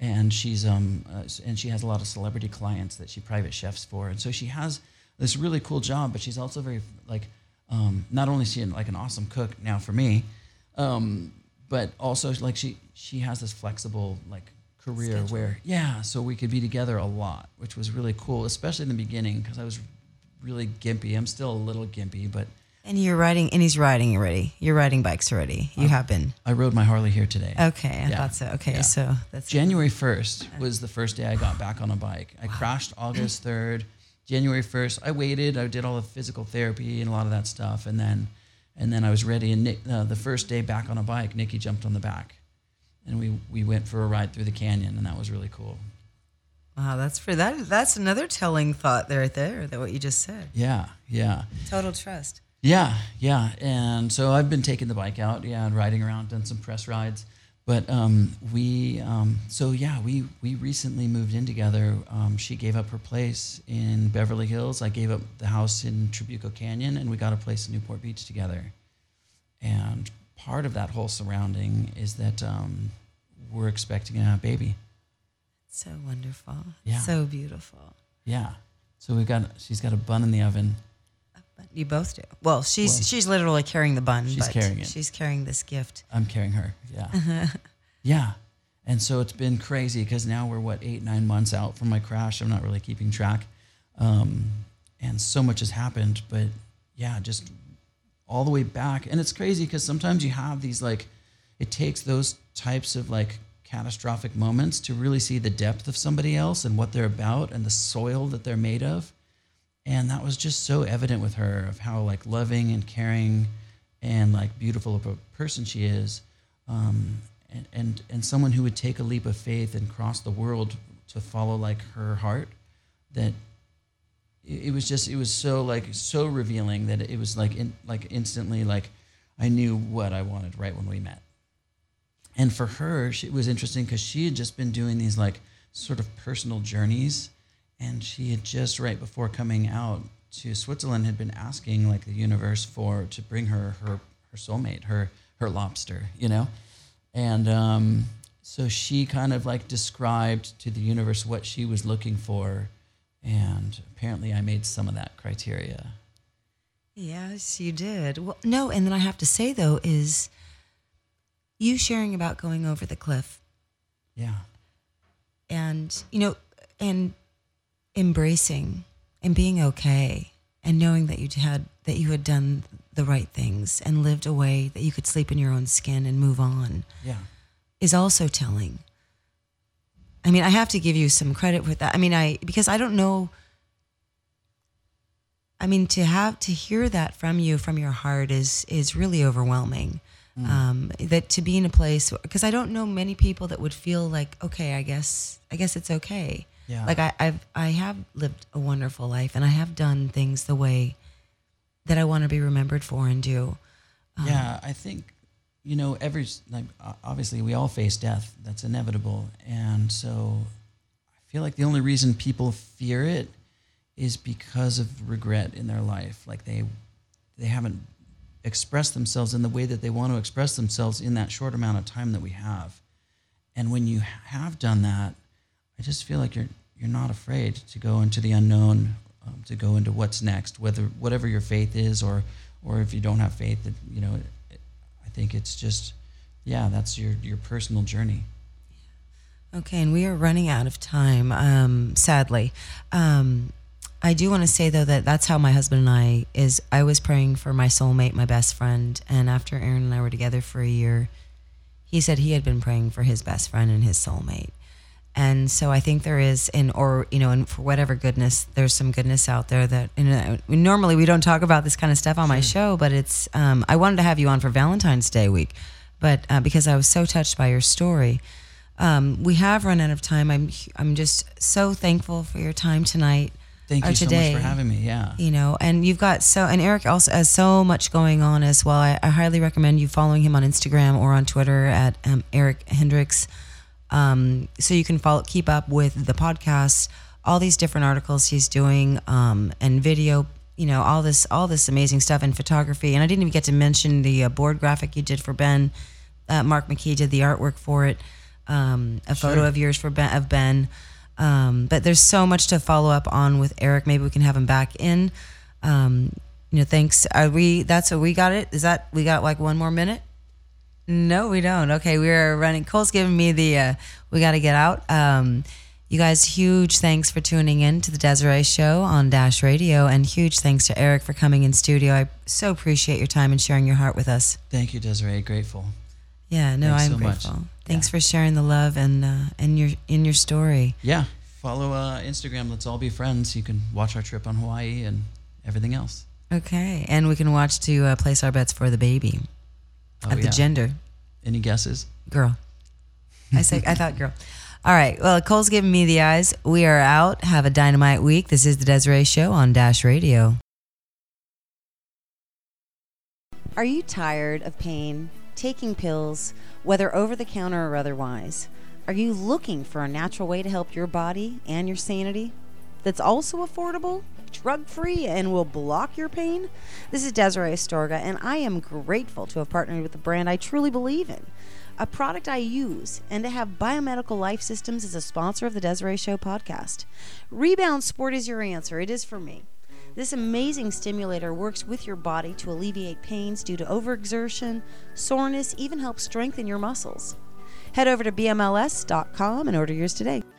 and she's um uh, and she has a lot of celebrity clients that she private chefs for, and so she has this really cool job. But she's also very like um, not only is she like an awesome cook now for me, um, but also like she she has this flexible like career where yeah, so we could be together a lot, which was really cool, especially in the beginning because I was really gimpy. I'm still a little gimpy, but And you're riding, and he's riding already. You're riding bikes already. You have been. I rode my Harley here today. Okay, I Yeah. thought so. Okay, Yeah. so that's January 1st was the first day I got back on a bike. I crashed August 3rd. January 1st, I waited. I did all the physical therapy and a lot of that stuff, and then, and then I was ready. And Nick, uh, the first day back on a bike, Nikki jumped on the back, and we we went for a ride through the canyon, and that was really cool. Wow, that's for that. That's another telling thought there, there. That what you just said. Yeah, yeah, Total trust. Yeah, yeah. And so I've been taking the bike out, yeah, and riding around, done some press rides. But um, we, um, so yeah, we we recently moved in together. Um, she gave up her place in Beverly Hills. I gave up the house in Trabuco Canyon, and we got a place in Newport Beach together. And part of that whole surrounding is that um, we're expecting a baby. So wonderful. Yeah. So beautiful. Yeah. So we've got she's got a bun in the oven. You both do. Well, she's Well, she's literally carrying the bun. she's but carrying it. She's carrying this gift. I'm carrying her. Yeah. yeah. And so it's been crazy because now we're what eight nine months out from my crash. I'm not really keeping track, um, and so much has happened. But yeah, just all the way back, and it's crazy because sometimes you have these like, it takes those types of like catastrophic moments to really see the depth of somebody else and what they're about and the soil that they're made of. And that was just so evident with her of how like loving and caring and like beautiful of a person she is. Um, and, and, and someone who would take a leap of faith and cross the world to follow like her heart that it, was just, it was so like, so revealing that it was like, in, like instantly, like I knew what I wanted right when we met. And for her, she, it was interesting because she had just been doing these like sort of personal journeys. And she had just right before coming out to Switzerland had been asking like the universe for to bring her her her soulmate, her her lobster, you know. And um, so she kind of like described to the universe what she was looking for, and apparently I made some of that criteria. Yes, you did. Well, no, and then I have to say though is you sharing about going over the cliff Yeah, and you know and embracing and being okay and knowing that you had that you had done the right things and lived a way that you could sleep in your own skin and move on yeah, is also telling. I mean, I have to give you some credit with that. I mean, I because I don't know. I mean, to have to hear that from you from your heart is is really overwhelming. Um, that to be in a place because I don't know many people that would feel like okay, I guess I guess it's okay. Yeah. Like I, I've I have lived a wonderful life and I have done things the way that I want to be remembered for and do. Um, yeah. I think you know every like obviously we all face death. That's inevitable, and so I feel like the only reason people fear it is because of regret in their life. Like they they haven't expressed themselves in the way that they want to express themselves in that short amount of time that we have. And when you have done that, I just feel like you're you're not afraid to go into the unknown, um, to go into what's next, whether whatever your faith is, or or if you don't have faith, that you know, it, I think it's just, yeah, that's your your personal journey. Okay, and we are running out of time, um, sadly. Um, I do want to say though that that's how my husband and I is. I was praying for my soulmate, my best friend, and after Aaron and I were together for a year, he said he had been praying for his best friend and his soulmate. And so I think there is, and or you know, and for whatever goodness, there's some goodness out there that. You know, normally we don't talk about this kind of stuff on my show, but it's. Um, I wanted to have you on for Valentine's Day week, but uh, because I was so touched by your story, um, we have run out of time. I'm I'm just so thankful for your time tonight. Thank you so much for having me. Yeah. You know, and you've got so, and Eric also has so much going on as well. I, I highly recommend you following him on Instagram or on Twitter at um, Eric Hendrikx Um, so you can follow, keep up with the podcast, all these different articles he's doing, um, and video. You know, all this, all this amazing stuff in photography. And I didn't even get to mention the uh, board graphic you did for Ben. Uh, Mark McKee did the artwork for it. Um, a photo of yours for Ben, of Ben. Um, but there's so much to follow up on with Eric. Maybe we can have him back in. Um, you know, thanks. Are we? That's what we got. It is that we got like one more minute. No, we don't. Okay, we are running. Cole's giving me the. Uh, we got to get out. Um, you guys, huge thanks for tuning in to the Desiree Show on Dash Radio, and huge thanks to Eric for coming in studio. I so appreciate your time and sharing your heart with us. Thank you, Desiree. Grateful. Yeah, no, Thanks I'm so much. grateful. Thanks for sharing the love and uh, and your in your story. Yeah. Follow uh, Instagram. Let's all be friends. You can watch our trip on Hawaii and everything else. Okay, and we can watch to uh, place our bets for the baby Oh, at the gender Any guesses? girl. I say I thought girl. All right. Well, Cole's giving me the eyes. We are out. Have a dynamite week. This is the Desiree Show on Dash Radio. Are you tired of pain, taking pills, whether over the counter or otherwise? Are you looking for a natural way to help your body and your sanity that's also affordable, drug free, and will block your pain? This is Desiree Astorga, and I am grateful to have partnered with a brand I truly believe in, a product I use, and to have Biomedical Life Systems as a sponsor of the Desiree Show podcast. Rebound Sport is your answer. It is for me. This amazing stimulator works with your body to alleviate pains due to overexertion, soreness, even help strengthen your muscles. Head over to BMLS.com and order yours today.